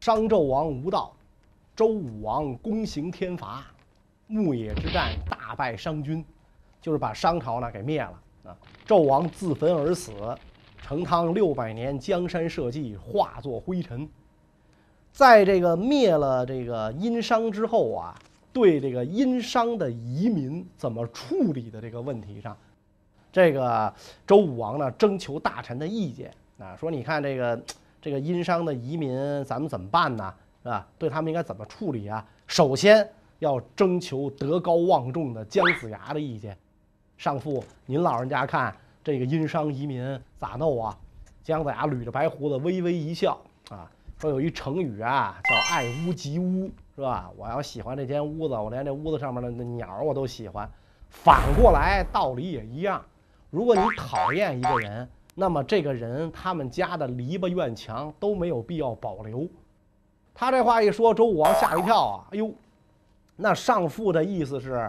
商纣王无道，周武王公行天罚，牧野之战大败商军，就是把商朝呢给灭了啊。纣王自焚而死，成汤六百年江山社稷化作灰尘。在这个灭了这个殷商之后啊，对这个殷商的移民怎么处理的这个问题上，这个周武王呢征求大臣的意见啊，说你看这个。这个殷商的移民，咱们怎么办呢？是吧？对他们应该怎么处理啊？首先要征求德高望重的姜子牙的意见。上父，您老人家看这个殷商移民咋弄啊？姜子牙捋着白胡子，微微一笑啊，说有一成语啊，叫爱屋及乌，是吧？我要喜欢这间屋子，我连这屋子上面的那鸟我都喜欢。反过来道理也一样，如果你讨厌一个人。那么这个人他们家的篱笆院墙都没有必要保留。他这话一说，周武王吓一跳啊！哎呦，那上父的意思是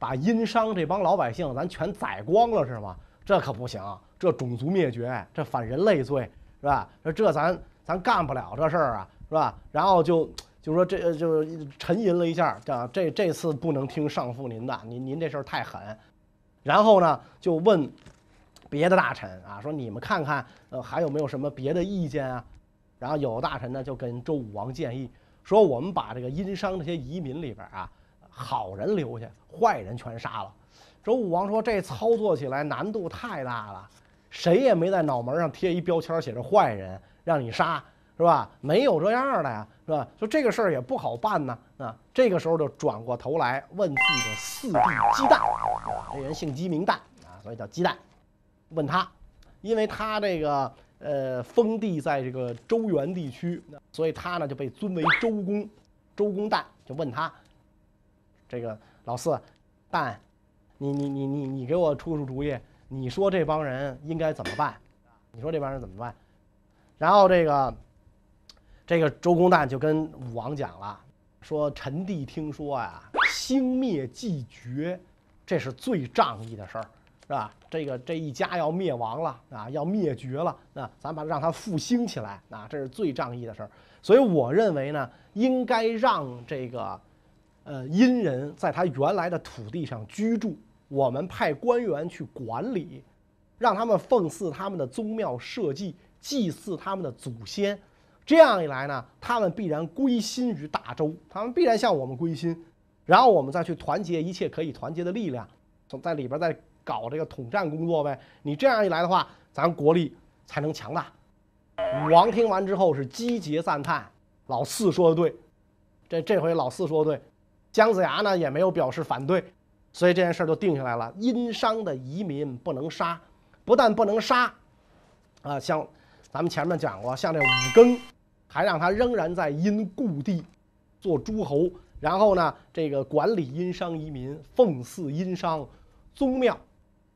把殷商这帮老百姓咱全宰光了是吗？这可不行，这种族灭绝，这反人类罪是吧？这咱咱干不了这事儿啊，是吧？然后就就说这就沉吟了一下，这这这次不能听上父您的，您您这事儿太狠。然后呢，就问。别的大臣啊，说你们看看，呃，还有没有什么别的意见啊？然后有大臣呢就跟周武王建议说，我们把这个殷商这些移民里边啊，好人留下，坏人全杀了。周武王说，这操作起来难度太大了，谁也没在脑门上贴一标签写着坏人，让你杀，是吧？没有这样的呀，是吧？说这个事儿也不好办呢。啊，这个时候就转过头来问自己的四弟姬旦，这人姓姬名旦啊，所以叫姬旦。问他，因为他这个呃封地在这个周原地区，所以他呢就被尊为周公。周公旦就问他，这个老四，旦，你你你你你给我出出主意，你说这帮人应该怎么办？你说这帮人怎么办？然后这个这个周公旦就跟武王讲了，说臣弟听说呀，兴灭既绝，这是最仗义的事儿。是吧？这个这一家要灭亡了啊，要灭绝了啊，咱把让它复兴起来啊，这是最仗义的事儿。所以我认为呢，应该让这个呃殷人在他原来的土地上居住，我们派官员去管理，让他们奉祀他们的宗庙社稷，祭祀他们的祖先。这样一来呢，他们必然归心于大周，他们必然向我们归心，然后我们再去团结一切可以团结的力量，从在里边再。搞这个统战工作呗，你这样一来的话，咱国力才能强大。武王听完之后是击节赞叹，老四说的对，这这回老四说的对，姜子牙呢也没有表示反对，所以这件事就定下来了。殷商的移民不能杀，不但不能杀，啊，像咱们前面讲过，像这武庚，还让他仍然在殷故地做诸侯，然后呢，这个管理殷商移民，奉祀殷商宗庙。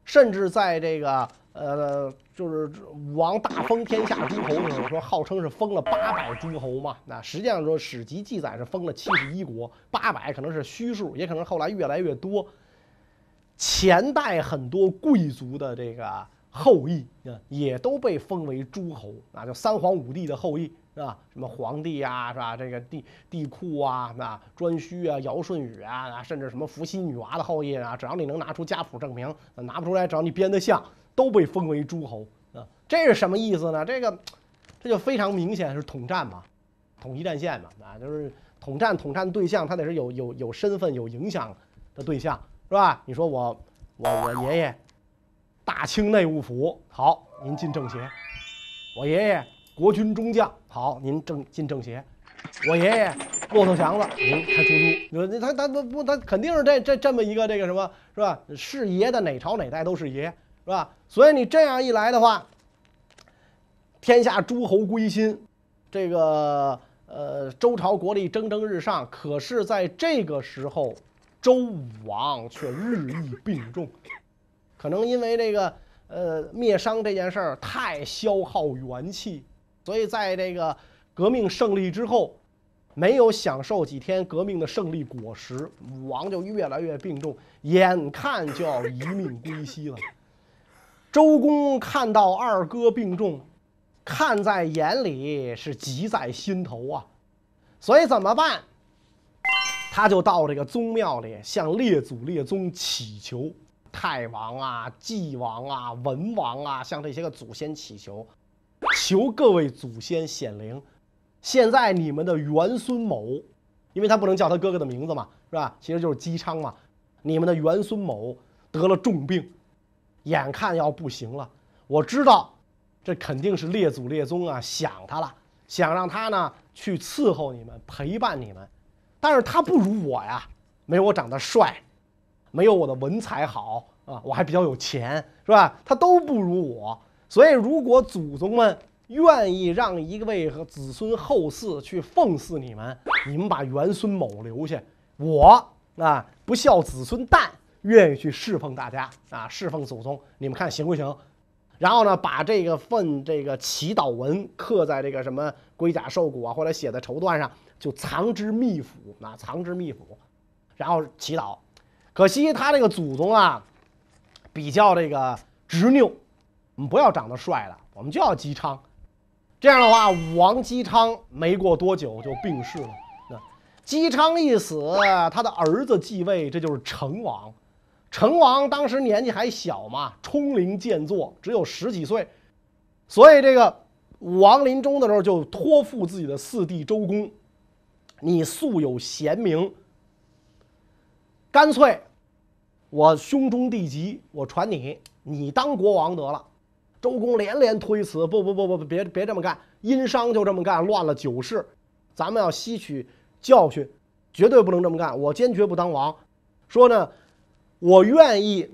甚至在这个呃，就是武王大封天下诸侯的时候，说号称是封了八百诸侯嘛。那实际上说史籍记载是封了七十一国，八百可能是虚数，也可能后来越来越多。前代很多贵族的这个后裔啊，也都被封为诸侯啊，就三皇五帝的后裔。是吧？什么皇帝呀，是吧？这个帝帝喾啊，那颛顼啊，尧舜禹啊，甚至什么伏羲女娃的后裔啊，只要你能拿出家谱证明，拿不出来，只要你编得像，都被封为诸侯啊。这是什么意思呢？这个这就非常明显是统战嘛，统一战线嘛，啊，就是统战统战对象，他得是有有有身份、有影响的对象，是吧？你说我我我爷爷大清内务府，好，您进政协，我爷爷。国军中将，好，您正进政协。我爷爷骆驼祥子，您开出租。你说他他不不，他肯定是这这这么一个这个什么，是吧？是爷的哪朝哪代都是爷，是吧？所以你这样一来的话，天下诸侯归心，这个呃周朝国力蒸蒸日上。可是在这个时候，周武王却日益病重，可能因为这个呃灭商这件事儿太消耗元气。所以，在这个革命胜利之后，没有享受几天革命的胜利果实，武王就越来越病重，眼看就要一命归西了。周公看到二哥病重，看在眼里是急在心头啊，所以怎么办？他就到这个宗庙里向列祖列宗祈求，太王啊、祭王啊、文王啊，向这些个祖先祈求，求各位祖先显灵。现在你们的元孙某，因为他不能叫他哥哥的名字嘛，是吧？其实就是姬昌嘛。你们的元孙某得了重病，眼看要不行了。我知道，这肯定是列祖列宗啊想他了，想让他呢去伺候你们，陪伴你们。但是他不如我呀，没我长得帅，没有我的文采好啊，我还比较有钱，是吧？他都不如我，所以如果祖宗们愿意让一位和子孙后嗣去奉祀你们，你们把元孙某留下，我啊不孝子孙旦愿意去侍奉大家啊，侍奉祖宗，你们看行不行？然后呢，把这个份这个祈祷文刻在这个什么龟甲兽骨啊，或者写在绸缎上。就藏之秘府啊，藏之秘府，然后祈祷。可惜他这个祖宗啊，比较这个执拗，我们不要长得帅的，我们就要姬昌。这样的话，武王姬昌没过多久就病逝了。那姬昌一死，他的儿子继位，这就是成王。成王当时年纪还小嘛，冲龄健作，只有十几岁，所以这个武王临终的时候就托付自己的四弟周公。你素有贤名，干脆我兄终弟及，我传你，你当国王得了。周公连连推辞，不不不不，别别这么干，殷商就这么干，乱了九世，咱们要吸取教训，绝对不能这么干。我坚决不当王。说呢，我愿意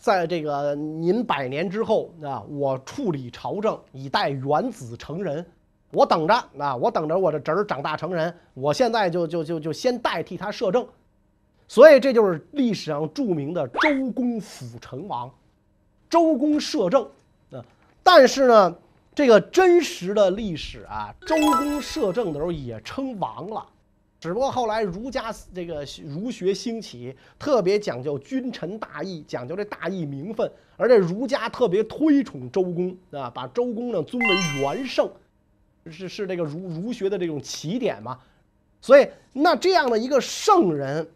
在这个您百年之后啊，我处理朝政，以待元子成人。我等着啊！我等着我的侄儿长大成人，我现在就就就就先代替他摄政，所以这就是历史上著名的周公辅成王，周公摄政啊。但是呢，这个真实的历史啊，周公摄政的时候也称王了，只不过后来儒家这个儒学兴起，特别讲究君臣大义，讲究这大义名分，而且儒家特别推崇周公啊，把周公呢尊为元圣。是是这个儒儒学的这种起点嘛，所以那这样的一个圣人，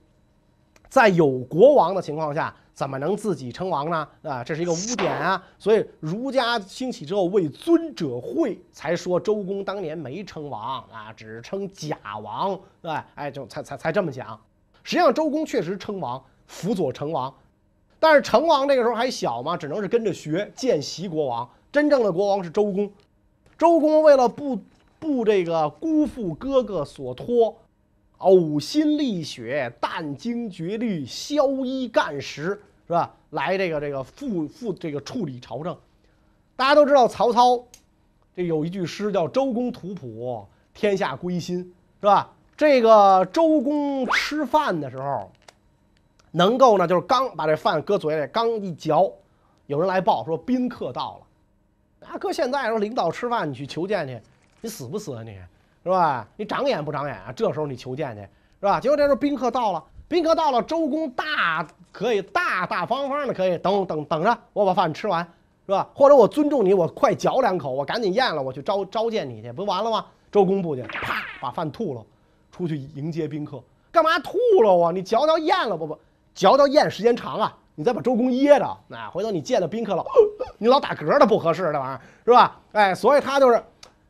在有国王的情况下，怎么能自己称王呢？啊，这是一个污点啊！所以儒家兴起之后，为尊者讳，才说周公当年没称王啊，只称假王，对哎，就才才才这么讲。实际上，周公确实称王，辅佐成王，但是成王那个时候还小嘛，只能是跟着学见习国王。真正的国王是周公。周公为了不不这个辜负哥哥所托，呕心沥血、殚精竭虑、宵衣干食，是吧？来这个这个负负这个处理朝政。大家都知道曹操，这有一句诗叫“周公吐哺，天下归心”，是吧？这个周公吃饭的时候，能够呢，就是刚把这饭搁嘴里，刚一嚼，有人来报说宾客到了。啊，搁现在说领导吃饭，你去求见去，你死不死啊？你是吧？你长眼不长眼啊？这时候你求见去，是吧？结果这时候宾客到了，宾客到了，周公大可以大大方方的可以等等等着，我把饭吃完，是吧？或者我尊重你，我快嚼两口，我赶紧咽了，我去召召见你去，不完了吗？周公不去，啪把饭吐了，出去迎接宾客，干嘛吐了啊？你嚼嚼咽了不不，嚼嚼咽时间长啊。你再把周公噎着，那回头你见到宾客了，你老打嗝的不合适，这玩意儿是吧？哎，所以他就是，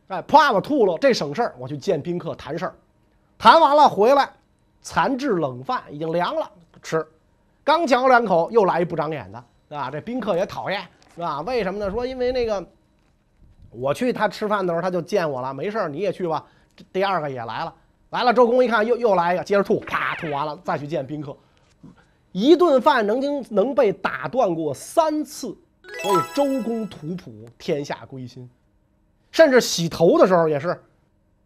哎，啪我吐了，这省事儿，我去见宾客谈事儿，谈完了回来，残制冷饭已经凉了，吃，刚嚼两口又来一不长眼的，是吧？这宾客也讨厌，是吧？为什么呢？说因为那个，我去他吃饭的时候他就见我了，没事儿你也去吧。第二个也来了，来了，周公一看又又来一个，接着吐，啪吐完了再去见宾客。一顿饭能经能被打断过三次，所以周公吐哺，天下归心。甚至洗头的时候也是，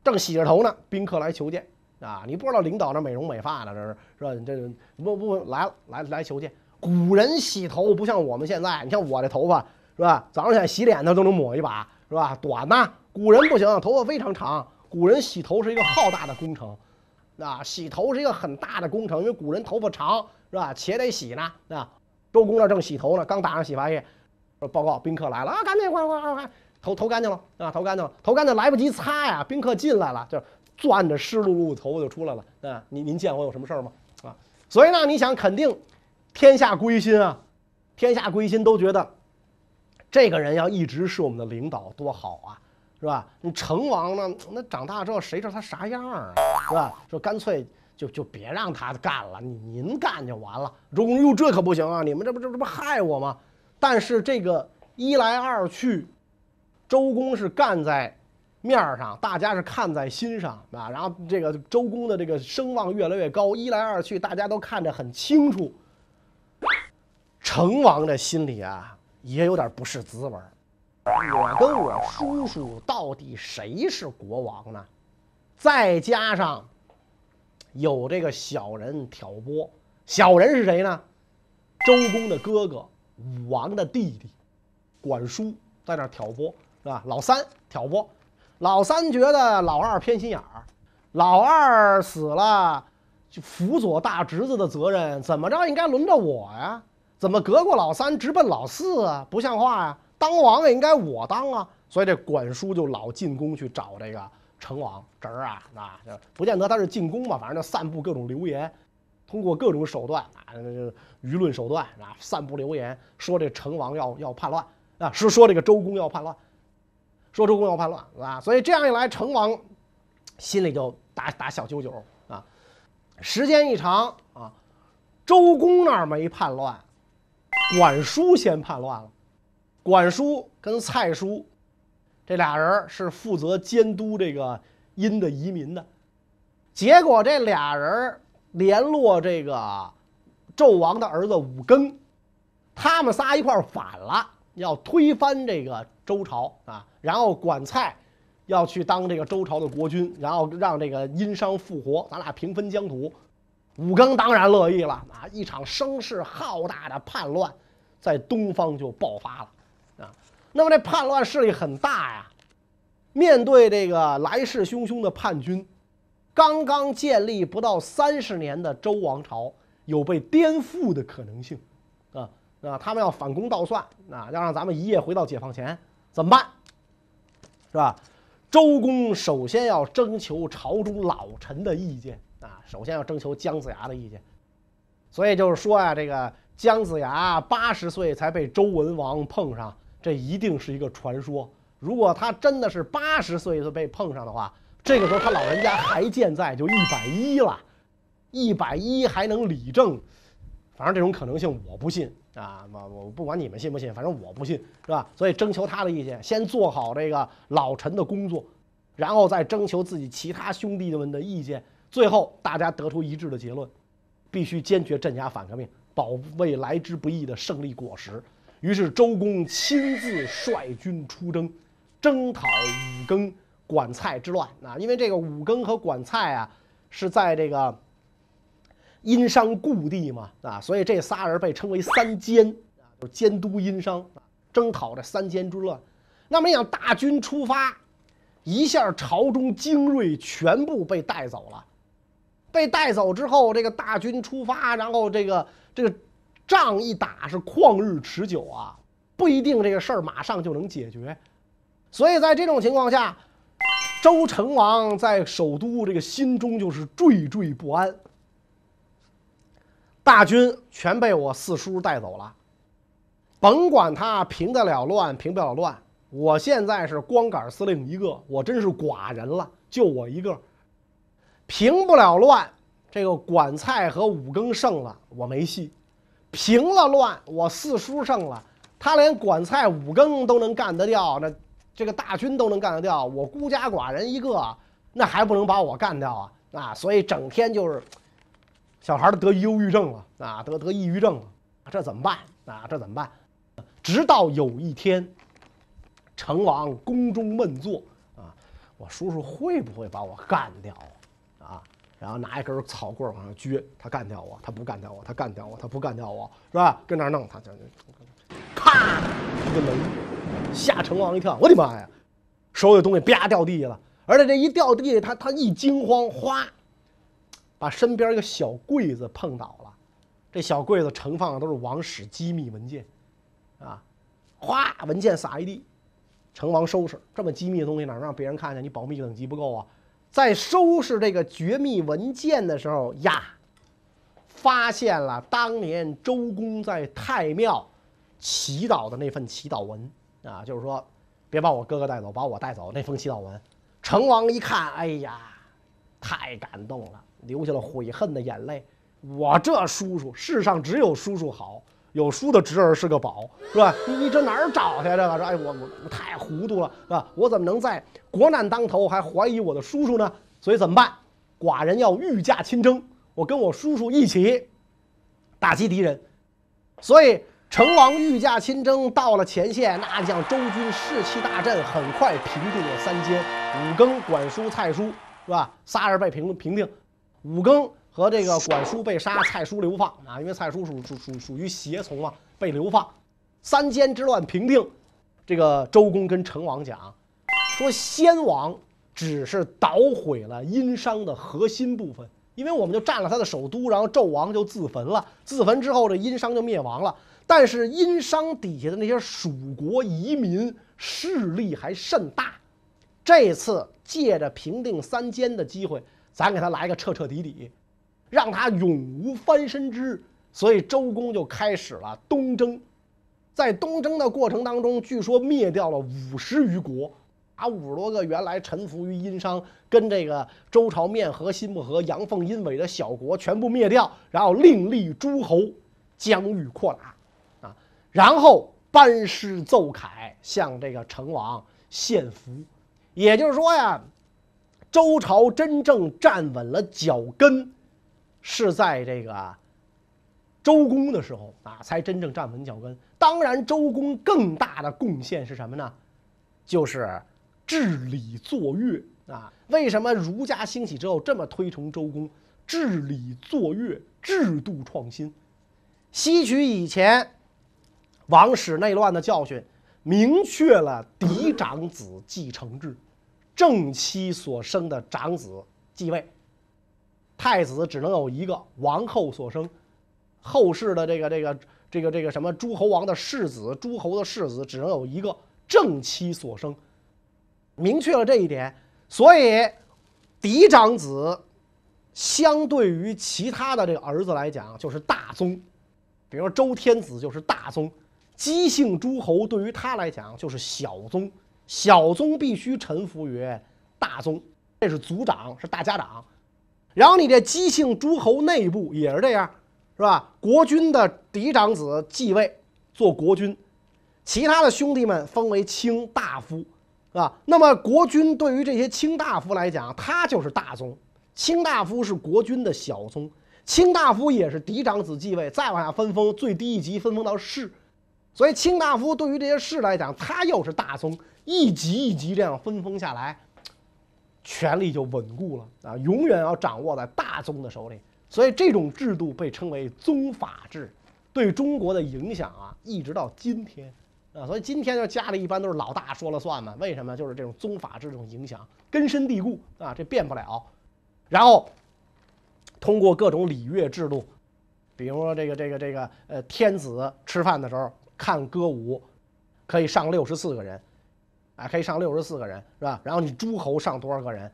正洗着头呢，宾客来求见啊！你不知道领导那美容美发的，这是是吧？这不不来了，来来求见。古人洗头不像我们现在，你像我这头发是吧？早上起来洗脸他都能抹一把是吧？短呐，古人不行，头发非常长。古人洗头是一个浩大的工程，啊，洗头是一个很大的工程，因为古人头发长是吧？且得洗呢啊。周公那正洗头呢，刚打上洗发液，说报告宾客来了啊，赶紧快快快快，头头干净了啊，头干净了，头干净来不及擦呀，宾客进来了，就攥着湿漉漉的头发就出来了啊。您您见我有什么事儿吗？啊，所以呢，你想肯定天下归心啊，天下归心都觉得这个人要一直是我们的领导多好啊。是吧？你成王呢？那长大之后谁知道他啥样啊？是吧？说干脆就就别让他干了，你您干就完了。周公哟，这可不行啊！你们这不这这不害我吗？但是这个一来二去，周公是干在面儿上，大家是看在心上啊。然后这个周公的这个声望越来越高，一来二去，大家都看着很清楚。成王的心里啊，也有点不是滋味儿。我跟我叔叔到底谁是国王呢？再加上有这个小人挑拨，小人是谁呢？周公的哥哥，武王的弟弟，管叔在那挑拨，啊？老三挑拨，老三觉得老二偏心眼儿，老二死了，就辅佐大侄子的责任，怎么着应该轮着我呀？怎么隔过老三直奔老四啊？不像话呀！当王也应该我当啊，所以这管叔就老进宫去找这个成王侄儿啊，啊，不见得他是进宫吧，反正就散布各种流言，通过各种手段啊，舆论手段啊，散布流言，说这成王要要叛乱啊，是说这个周公要叛乱，说周公要叛乱啊，所以这样一来，成王心里就打打小九九啊。时间一长啊，周公那儿没叛乱，管叔先叛乱了。管叔跟蔡叔，这俩人是负责监督这个殷的移民的。结果这俩人联络这个纣王的儿子武庚，他们仨一块反了，要推翻这个周朝啊。然后管蔡要去当这个周朝的国君，然后让这个殷商复活，咱俩平分疆土。武庚当然乐意了啊！一场声势浩大的叛乱在东方就爆发了啊。那么这叛乱势力很大呀，面对这个来势汹汹的叛军，刚刚建立不到三十年的周王朝有被颠覆的可能性，啊啊，他们要反攻倒算，啊，要让咱们一夜回到解放前，怎么办？是吧？周公首先要征求朝中老臣的意见啊，首先要征求姜子牙的意见，所以就是说呀，这个姜子牙八十岁才被周文王碰上。这一定是一个传说。如果他真的是八十岁就被碰上的话，这个时候他老人家还健在，就一百一了，一百一还能理政，反正这种可能性我不信啊！我我不管你们信不信，反正我不信，是吧？所以征求他的意见，先做好这个老臣的工作，然后再征求自己其他兄弟们的意见，最后大家得出一致的结论：必须坚决镇压反革命，保卫来之不易的胜利果实。于是周公亲自率军出征，征讨武庚、管蔡之乱啊！因为这个武庚和管蔡啊，是在这个殷商故地嘛啊，所以这仨人被称为三监啊，就监督殷商，征讨这三监之乱。那么你想，大军出发，一下朝中精锐全部被带走了，被带走之后，这个大军出发，然后这个这个。仗一打是旷日持久啊，不一定这个事儿马上就能解决，所以在这种情况下，周成王在首都这个心中就是惴惴不安。大军全被我四叔带走了，甭管他平得了乱平不了乱，我现在是光杆司令一个，我真是寡人了，就我一个，平不了乱，这个管蔡和五更胜了，我没戏。平了乱，我四叔胜了，他连管蔡五更都能干得掉，那这个大军都能干得掉，我孤家寡人一个，那还不能把我干掉啊？啊，所以整天就是小孩都得忧郁症了啊，得得抑郁症了，这怎么办啊？这怎么办？直到有一天，成王宫中闷坐啊，我叔叔会不会把我干掉啊？然后拿一根草棍往上撅，他干掉我，他不干掉我，他干掉我，他不干掉我，是吧？跟那儿弄，他就就咔一个雷，吓成王一跳，我的妈呀！所有东西啪掉地下了，而且这一掉地，他他一惊慌，哗，把身边一个小柜子碰倒了，这小柜子盛放的都是王室机密文件，啊，哗，文件撒一地，成王收拾这么机密的东西哪能让别人看见？你保密等级不够啊！在收拾这个绝密文件的时候呀，发现了当年周公在太庙祈祷的那份祈祷文啊，就是说，别把我哥哥带走，把我带走那封祈祷文。成王一看，哎呀，太感动了，流下了悔恨的眼泪。我这叔叔，世上只有叔叔好，有叔的侄儿是个宝，是吧？你你这哪儿找去？这个说，哎，我我太糊涂了，是吧？我怎么能在国难当头还怀疑我的叔叔呢？所以怎么办？寡人要御驾亲征，我跟我叔叔一起打击敌人。所以成王御驾亲征到了前线，那将周军士气大振，很快平定了三监。武庚、管叔、蔡叔，是吧？仨人被平平定。武庚和这个管叔被杀，蔡叔流放啊，因为蔡叔属属属属于胁从嘛，被流放。三监之乱平定，这个周公跟成王讲说：“先王。”只是捣毁了殷商的核心部分，因为我们就占了他的首都，然后纣王就自焚了。自焚之后，这殷商就灭亡了。但是殷商底下的那些蜀国移民势力还甚大，这次借着平定三监的机会，咱给他来个彻彻底底，让他永无翻身之日。所以周公就开始了东征，在东征的过程当中，据说灭掉了五十余国。把五十多个原来臣服于殷商、跟这个周朝面和心不和、阳奉阴违的小国全部灭掉，然后另立诸侯，疆域扩大，啊，然后班师奏凯向这个成王献俘。也就是说呀，周朝真正站稳了脚跟，是在这个周公的时候啊，才真正站稳脚跟。当然，周公更大的贡献是什么呢？就是。治理作乐啊，为什么儒家兴起之后这么推崇周公？治理作乐，制度创新，吸取以前王室内乱的教训，明确了嫡长子继承制，正妻所生的长子继位，太子只能有一个，王后所生，后世的这个这个这个这个什么诸侯王的世子，诸侯的世子只能有一个，正妻所生。明确了这一点，所以嫡长子相对于其他的这个儿子来讲就是大宗，比如说周天子就是大宗，姬姓诸侯对于他来讲就是小宗，小宗必须臣服于大宗，这是族长，是大家长。然后你这姬姓诸侯内部也是这样，是吧？国君的嫡长子继位做国君，其他的兄弟们封为卿大夫。啊，那么国君对于这些卿大夫来讲，他就是大宗；卿大夫是国君的小宗，卿大夫也是嫡长子继位，再往下分封，最低一级分封到士。所以卿大夫对于这些士来讲，他又是大宗，一级一级这样分封下来，权力就稳固了啊，永远要掌握在大宗的手里。所以这种制度被称为宗法制，对中国的影响啊，一直到今天。啊，所以今天就家里一般都是老大说了算嘛？为什么？就是这种宗法制这种影响根深蒂固啊，这变不了。然后通过各种礼乐制度，比如说这个这个这个呃，天子吃饭的时候看歌舞，可以上六十四个人，哎，可以上六十四个人是吧？然后你诸侯上多少个人？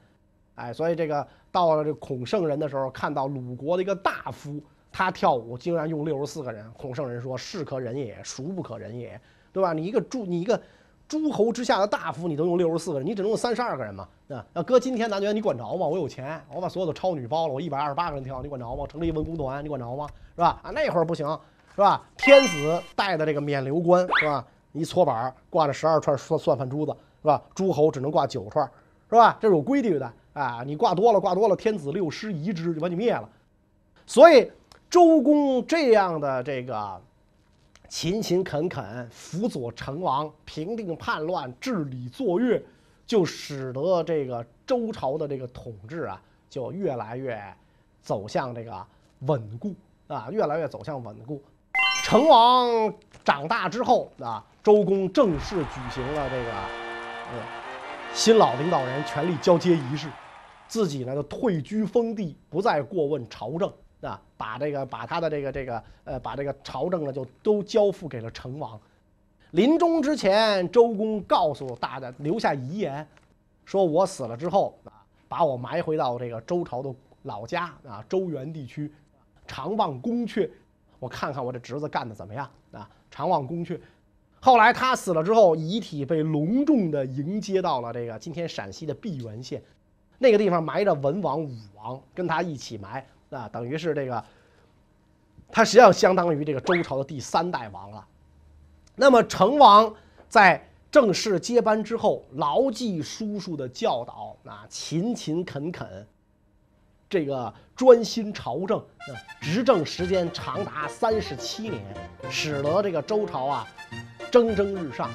哎，所以这个到了这孔圣人的时候，看到鲁国的一个大夫他跳舞，竟然用六十四个人，孔圣人说：“是可忍也，孰不可忍也。”对吧？你一个诸你一个诸侯之下的大夫，你都用六十四个人，你只能用三十二个人嘛？那那搁今天，咱觉得你管着吗？我有钱，我把所有的超女包了，我一百二十八个人跳，你管着吗？成立文工团，你管着吗？是吧？啊，那会儿不行，是吧？天子带的这个冕旒冠，是吧？一搓板挂着十二串算算盘珠子，是吧？诸侯只能挂九串，是吧？这是有规矩的啊！你挂多了，挂多了，天子六师移之就把你灭了。所以周公这样的这个。勤勤恳恳辅佐成王，平定叛乱，治理作乐，就使得这个周朝的这个统治啊，就越来越走向这个稳固啊，越来越走向稳固。成王长大之后啊，周公正式举行了这个呃新老领导人权力交接仪式自己呢就退居封地，不再过问朝政啊，把这个把他的这个这个呃把这个朝政呢就都交付给了成王。临终之前，周公告诉大家留下遗言，说我死了之后啊，把我埋回到这个周朝的老家啊，周原地区，常望宫阙，我看看我这侄子干的怎么样啊，常望宫阙。后来他死了之后，遗体被隆重的迎接到了这个今天陕西的碧源县，那个地方埋着文王、武王，跟他一起埋啊，等于是这个，他实际上相当于这个周朝的第三代王了。那么成王在正式接班之后，牢记叔叔的教导啊，勤勤恳恳，这个专心朝政，执政时间长达三十七年，使得这个周朝啊蒸蒸日上。